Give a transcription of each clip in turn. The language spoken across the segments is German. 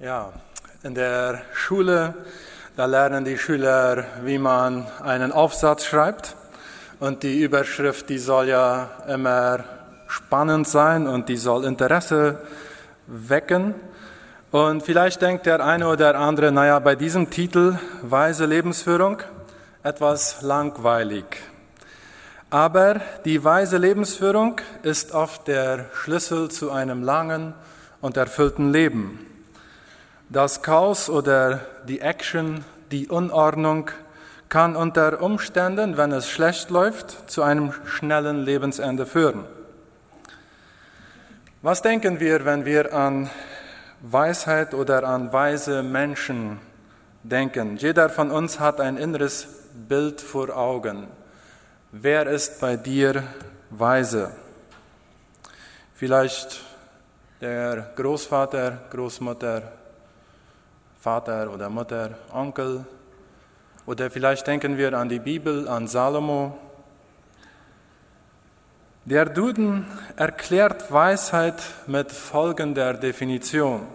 Ja, in der Schule, da lernen die Schüler, wie man einen Aufsatz schreibt. Und die Überschrift, die soll ja immer spannend sein und die soll Interesse wecken. Und vielleicht denkt der eine oder andere, naja, bei diesem Titel Weise Lebensführung etwas langweilig. Aber die weise Lebensführung ist oft der Schlüssel zu einem langen und erfüllten Leben. Das Chaos oder die Action, die Unordnung kann unter Umständen, wenn es schlecht läuft, zu einem schnellen Lebensende führen. Was denken wir, wenn wir an Weisheit oder an weise Menschen denken? Jeder von uns hat ein inneres Bild vor Augen. Wer ist bei dir weise? Vielleicht der Großvater, Großmutter, Vater oder Mutter, Onkel. Oder vielleicht denken wir an die Bibel, an Salomo. Der Duden erklärt Weisheit mit folgender Definition.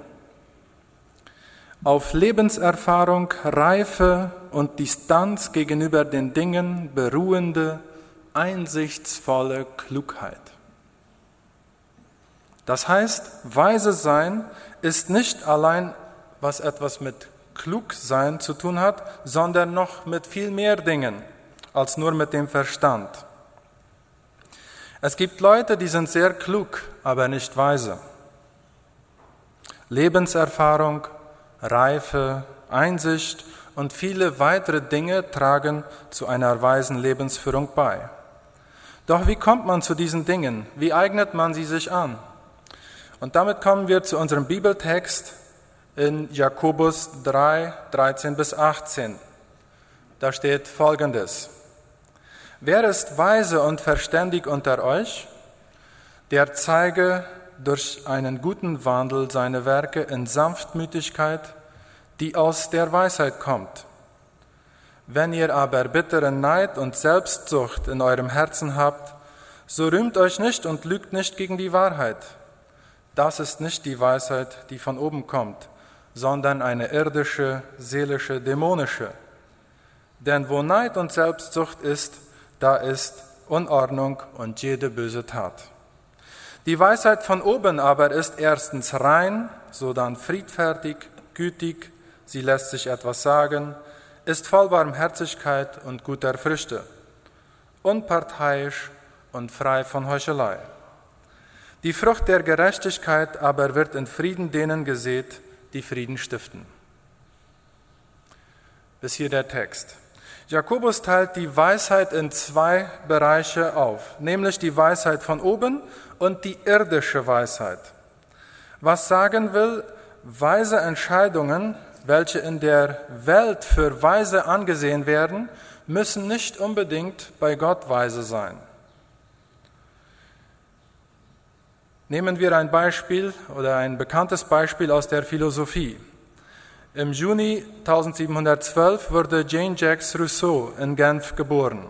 Auf Lebenserfahrung, Reife und Distanz gegenüber den Dingen beruhende, einsichtsvolle Klugheit. Das heißt, weise sein ist nicht allein was etwas mit Klugsein zu tun hat, sondern noch mit viel mehr Dingen als nur mit dem Verstand. Es gibt Leute, die sind sehr klug, aber nicht weise. Lebenserfahrung, Reife, Einsicht und viele weitere Dinge tragen zu einer weisen Lebensführung bei. Doch wie kommt man zu diesen Dingen? Wie eignet man sie sich an? Und damit kommen wir zu unserem Bibeltext in Jakobus 3, 13 bis 18. Da steht Folgendes. Wer ist weise und verständig unter euch? Der zeige durch einen guten Wandel seine Werke in Sanftmütigkeit, die aus der Weisheit kommt. Wenn ihr aber bitteren Neid und Selbstsucht in eurem Herzen habt, so rühmt euch nicht und lügt nicht gegen die Wahrheit. Das ist nicht die Weisheit, die von oben kommt, sondern eine irdische, seelische, dämonische. Denn wo Neid und Selbstsucht ist, da ist Unordnung und jede böse Tat. Die Weisheit von oben aber ist erstens rein, sodann friedfertig, gütig, sie lässt sich etwas sagen, ist voll Barmherzigkeit und guter Früchte, unparteiisch und frei von Heuchelei. Die Frucht der Gerechtigkeit aber wird in Frieden denen gesät, die Frieden stiften. Bis hier der Text. Jakobus teilt die Weisheit in zwei Bereiche auf, nämlich die Weisheit von oben und die irdische Weisheit. Was sagen will, weise Entscheidungen, welche in der Welt für weise angesehen werden, müssen nicht unbedingt bei Gott weise sein. Nehmen wir ein Beispiel oder ein bekanntes Beispiel aus der Philosophie. Im Juni 1712 wurde Jane Jacques Rousseau in Genf geboren.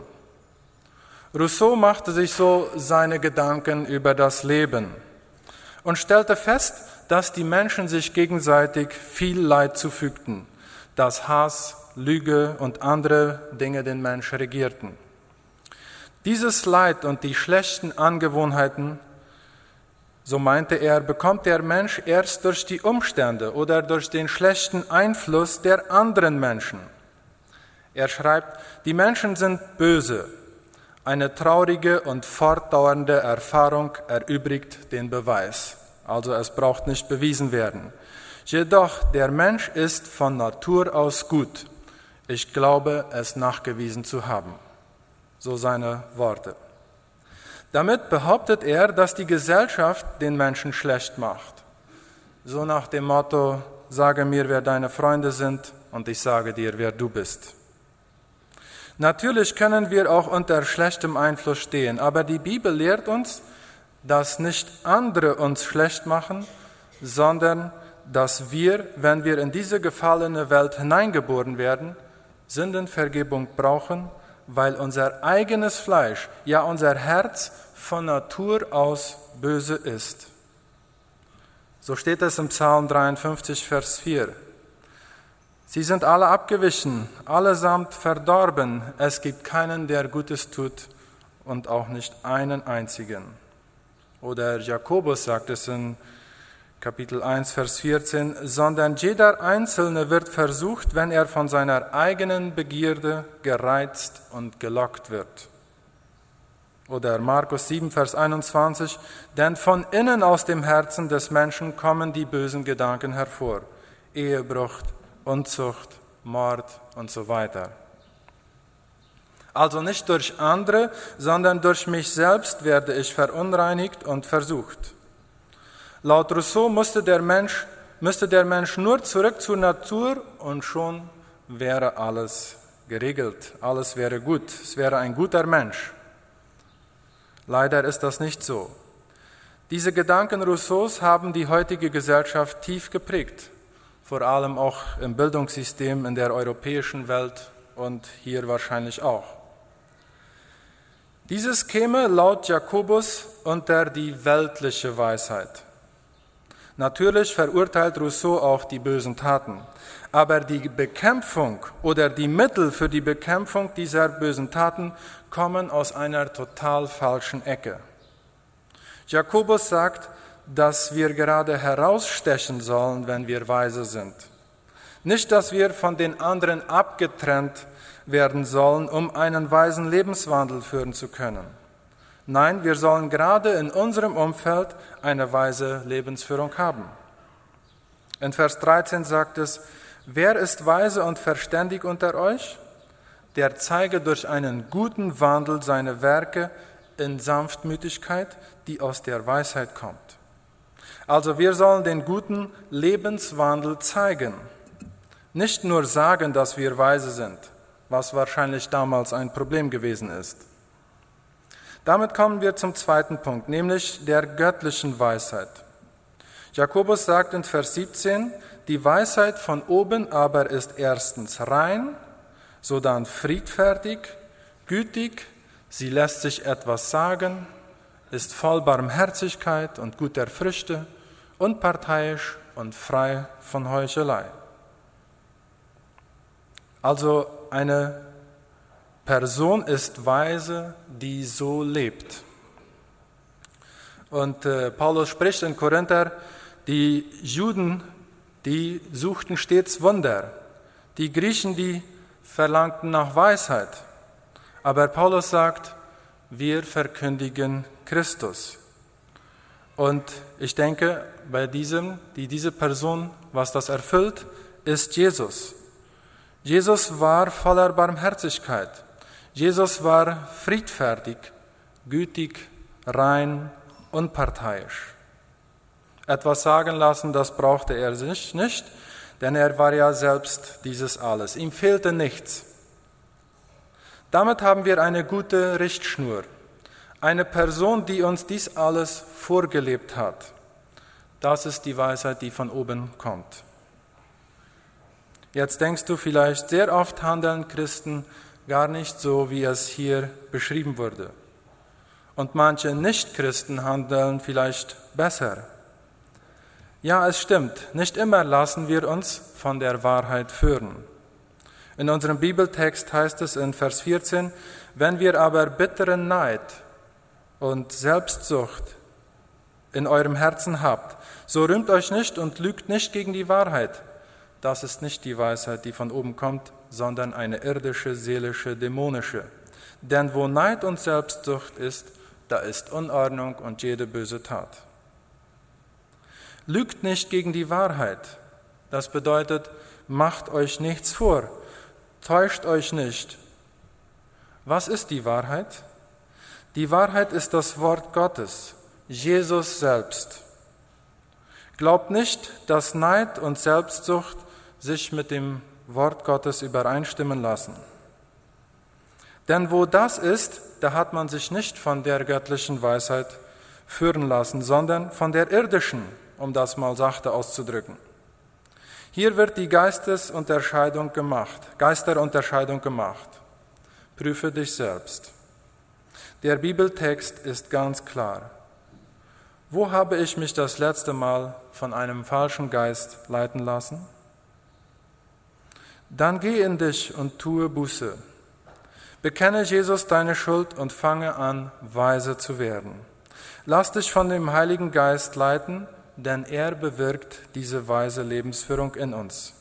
Rousseau machte sich so seine Gedanken über das Leben und stellte fest, dass die Menschen sich gegenseitig viel Leid zufügten, dass Hass, Lüge und andere Dinge den Menschen regierten. Dieses Leid und die schlechten Angewohnheiten so meinte er, bekommt der Mensch erst durch die Umstände oder durch den schlechten Einfluss der anderen Menschen. Er schreibt, die Menschen sind böse. Eine traurige und fortdauernde Erfahrung erübrigt den Beweis. Also es braucht nicht bewiesen werden. Jedoch der Mensch ist von Natur aus gut. Ich glaube, es nachgewiesen zu haben. So seine Worte. Damit behauptet er, dass die Gesellschaft den Menschen schlecht macht. So nach dem Motto, sage mir, wer deine Freunde sind und ich sage dir, wer du bist. Natürlich können wir auch unter schlechtem Einfluss stehen, aber die Bibel lehrt uns, dass nicht andere uns schlecht machen, sondern dass wir, wenn wir in diese gefallene Welt hineingeboren werden, Sündenvergebung brauchen weil unser eigenes Fleisch, ja unser Herz von Natur aus böse ist. So steht es im Psalm 53, Vers 4. Sie sind alle abgewichen, allesamt verdorben. Es gibt keinen, der Gutes tut und auch nicht einen einzigen. Oder Jakobus sagt es in Kapitel 1, Vers 14, sondern jeder Einzelne wird versucht, wenn er von seiner eigenen Begierde gereizt und gelockt wird. Oder Markus 7, Vers 21, denn von innen aus dem Herzen des Menschen kommen die bösen Gedanken hervor. Ehebruch, Unzucht, Mord und so weiter. Also nicht durch andere, sondern durch mich selbst werde ich verunreinigt und versucht. Laut Rousseau musste der Mensch, müsste der Mensch nur zurück zur Natur und schon wäre alles geregelt, alles wäre gut, es wäre ein guter Mensch. Leider ist das nicht so. Diese Gedanken Rousseaus haben die heutige Gesellschaft tief geprägt, vor allem auch im Bildungssystem in der europäischen Welt und hier wahrscheinlich auch. Dieses käme laut Jakobus unter die weltliche Weisheit. Natürlich verurteilt Rousseau auch die bösen Taten, aber die Bekämpfung oder die Mittel für die Bekämpfung dieser bösen Taten kommen aus einer total falschen Ecke. Jakobus sagt, dass wir gerade herausstechen sollen, wenn wir weise sind. Nicht, dass wir von den anderen abgetrennt werden sollen, um einen weisen Lebenswandel führen zu können. Nein, wir sollen gerade in unserem Umfeld eine weise Lebensführung haben. In Vers 13 sagt es, wer ist weise und verständig unter euch? Der zeige durch einen guten Wandel seine Werke in Sanftmütigkeit, die aus der Weisheit kommt. Also wir sollen den guten Lebenswandel zeigen. Nicht nur sagen, dass wir weise sind, was wahrscheinlich damals ein Problem gewesen ist. Damit kommen wir zum zweiten Punkt, nämlich der göttlichen Weisheit. Jakobus sagt in Vers 17, die Weisheit von oben aber ist erstens rein, sodann friedfertig, gütig, sie lässt sich etwas sagen, ist voll Barmherzigkeit und guter Früchte, unparteiisch und frei von Heuchelei. Also eine Person ist weise, die so lebt. Und äh, Paulus spricht in Korinther, die Juden, die suchten stets Wunder. Die Griechen, die verlangten nach Weisheit. Aber Paulus sagt, wir verkündigen Christus. Und ich denke, bei diesem, die diese Person, was das erfüllt, ist Jesus. Jesus war voller Barmherzigkeit. Jesus war friedfertig, gütig, rein, unparteiisch. Etwas sagen lassen, das brauchte er sich nicht, denn er war ja selbst dieses alles. Ihm fehlte nichts. Damit haben wir eine gute Richtschnur, eine Person, die uns dies alles vorgelebt hat. Das ist die Weisheit, die von oben kommt. Jetzt denkst du vielleicht, sehr oft handeln Christen gar nicht so, wie es hier beschrieben wurde. Und manche Nichtchristen handeln vielleicht besser. Ja, es stimmt, nicht immer lassen wir uns von der Wahrheit führen. In unserem Bibeltext heißt es in Vers 14, wenn wir aber bitteren Neid und Selbstsucht in eurem Herzen habt, so rühmt euch nicht und lügt nicht gegen die Wahrheit. Das ist nicht die Weisheit, die von oben kommt, sondern eine irdische, seelische, dämonische. Denn wo Neid und Selbstsucht ist, da ist Unordnung und jede böse Tat. Lügt nicht gegen die Wahrheit. Das bedeutet, macht euch nichts vor, täuscht euch nicht. Was ist die Wahrheit? Die Wahrheit ist das Wort Gottes, Jesus selbst. Glaubt nicht, dass Neid und Selbstsucht sich mit dem Wort Gottes übereinstimmen lassen. Denn wo das ist, da hat man sich nicht von der göttlichen Weisheit führen lassen, sondern von der irdischen, um das mal sachte auszudrücken. Hier wird die Geistesunterscheidung gemacht, Geisterunterscheidung gemacht. Prüfe dich selbst. Der Bibeltext ist ganz klar. Wo habe ich mich das letzte Mal von einem falschen Geist leiten lassen? Dann geh in dich und tue Buße. Bekenne Jesus deine Schuld und fange an, weise zu werden. Lass dich von dem Heiligen Geist leiten, denn er bewirkt diese weise Lebensführung in uns,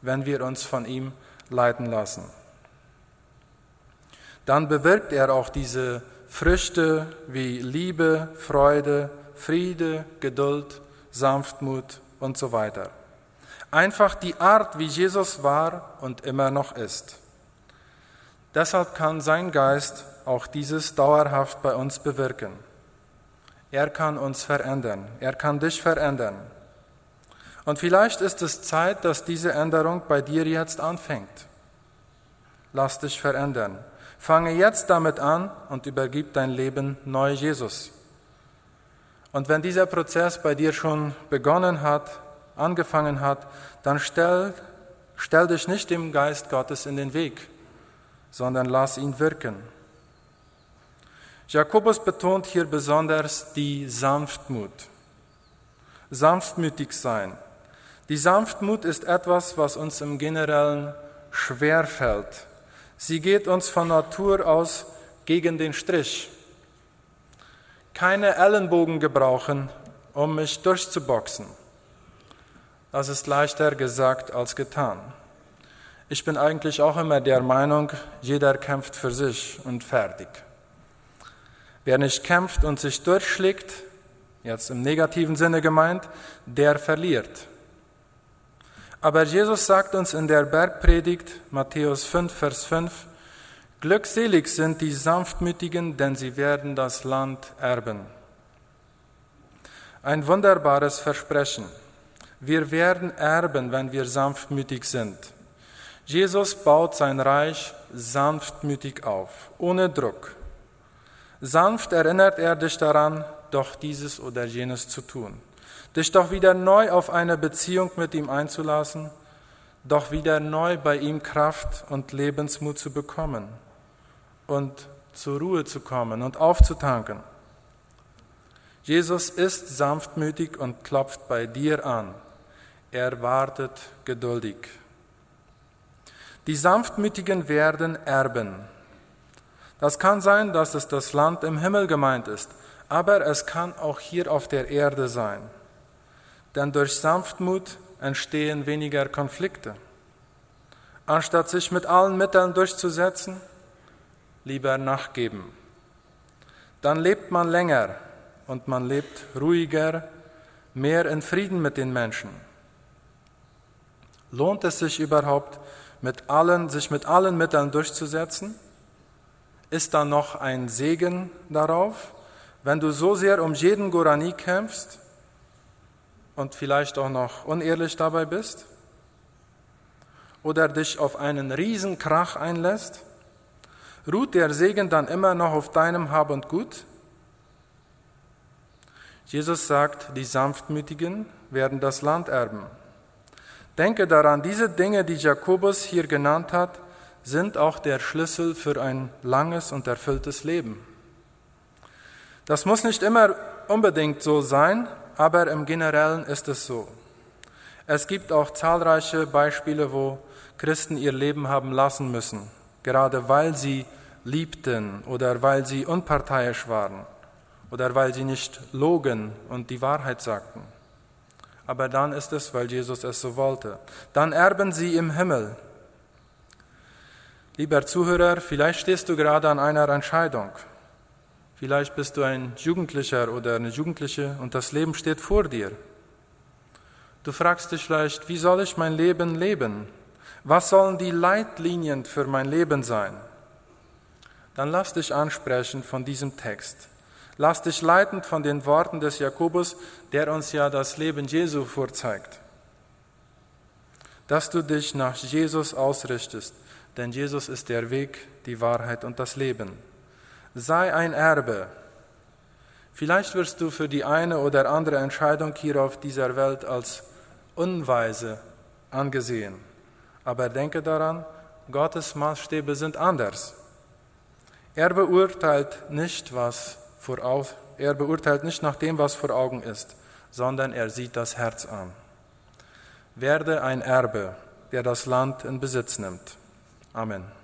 wenn wir uns von ihm leiten lassen. Dann bewirkt er auch diese Früchte wie Liebe, Freude, Friede, Geduld, Sanftmut und so weiter. Einfach die Art, wie Jesus war und immer noch ist. Deshalb kann sein Geist auch dieses dauerhaft bei uns bewirken. Er kann uns verändern, er kann dich verändern. Und vielleicht ist es Zeit, dass diese Änderung bei dir jetzt anfängt. Lass dich verändern. Fange jetzt damit an und übergib dein Leben neu Jesus. Und wenn dieser Prozess bei dir schon begonnen hat, angefangen hat, dann stell, stell dich nicht dem Geist Gottes in den Weg, sondern lass ihn wirken. Jakobus betont hier besonders die Sanftmut. Sanftmütig sein. Die Sanftmut ist etwas, was uns im Generellen schwer fällt. Sie geht uns von Natur aus gegen den Strich keine Ellenbogen gebrauchen, um mich durchzuboxen. Das ist leichter gesagt als getan. Ich bin eigentlich auch immer der Meinung, jeder kämpft für sich und fertig. Wer nicht kämpft und sich durchschlägt, jetzt im negativen Sinne gemeint, der verliert. Aber Jesus sagt uns in der Bergpredigt, Matthäus 5, Vers 5, Glückselig sind die Sanftmütigen, denn sie werden das Land erben. Ein wunderbares Versprechen. Wir werden erben, wenn wir sanftmütig sind. Jesus baut sein Reich sanftmütig auf, ohne Druck. Sanft erinnert er dich daran, doch dieses oder jenes zu tun, dich doch wieder neu auf eine Beziehung mit ihm einzulassen, doch wieder neu bei ihm Kraft und Lebensmut zu bekommen und zur Ruhe zu kommen und aufzutanken. Jesus ist sanftmütig und klopft bei dir an. Er wartet geduldig. Die Sanftmütigen werden erben. Das kann sein, dass es das Land im Himmel gemeint ist, aber es kann auch hier auf der Erde sein. Denn durch Sanftmut entstehen weniger Konflikte. Anstatt sich mit allen Mitteln durchzusetzen, lieber nachgeben. Dann lebt man länger und man lebt ruhiger, mehr in Frieden mit den Menschen. Lohnt es sich überhaupt, mit allen, sich mit allen Mitteln durchzusetzen? Ist da noch ein Segen darauf, wenn du so sehr um jeden Gorani kämpfst und vielleicht auch noch unehrlich dabei bist? Oder dich auf einen Riesenkrach einlässt? Ruht der Segen dann immer noch auf deinem Hab und Gut? Jesus sagt, die Sanftmütigen werden das Land erben. Denke daran, diese Dinge, die Jakobus hier genannt hat, sind auch der Schlüssel für ein langes und erfülltes Leben. Das muss nicht immer unbedingt so sein, aber im Generellen ist es so. Es gibt auch zahlreiche Beispiele, wo Christen ihr Leben haben lassen müssen, gerade weil sie liebten oder weil sie unparteiisch waren oder weil sie nicht logen und die Wahrheit sagten. Aber dann ist es, weil Jesus es so wollte. Dann erben sie im Himmel. Lieber Zuhörer, vielleicht stehst du gerade an einer Entscheidung. Vielleicht bist du ein Jugendlicher oder eine Jugendliche und das Leben steht vor dir. Du fragst dich vielleicht, wie soll ich mein Leben leben? Was sollen die Leitlinien für mein Leben sein? dann lass dich ansprechen von diesem Text. Lass dich leiten von den Worten des Jakobus, der uns ja das Leben Jesu vorzeigt. Dass du dich nach Jesus ausrichtest, denn Jesus ist der Weg, die Wahrheit und das Leben. Sei ein Erbe. Vielleicht wirst du für die eine oder andere Entscheidung hier auf dieser Welt als unweise angesehen. Aber denke daran, Gottes Maßstäbe sind anders. Er beurteilt nicht, was er beurteilt nicht nach dem, was vor Augen ist, sondern er sieht das Herz an. Werde ein Erbe, der das Land in Besitz nimmt. Amen.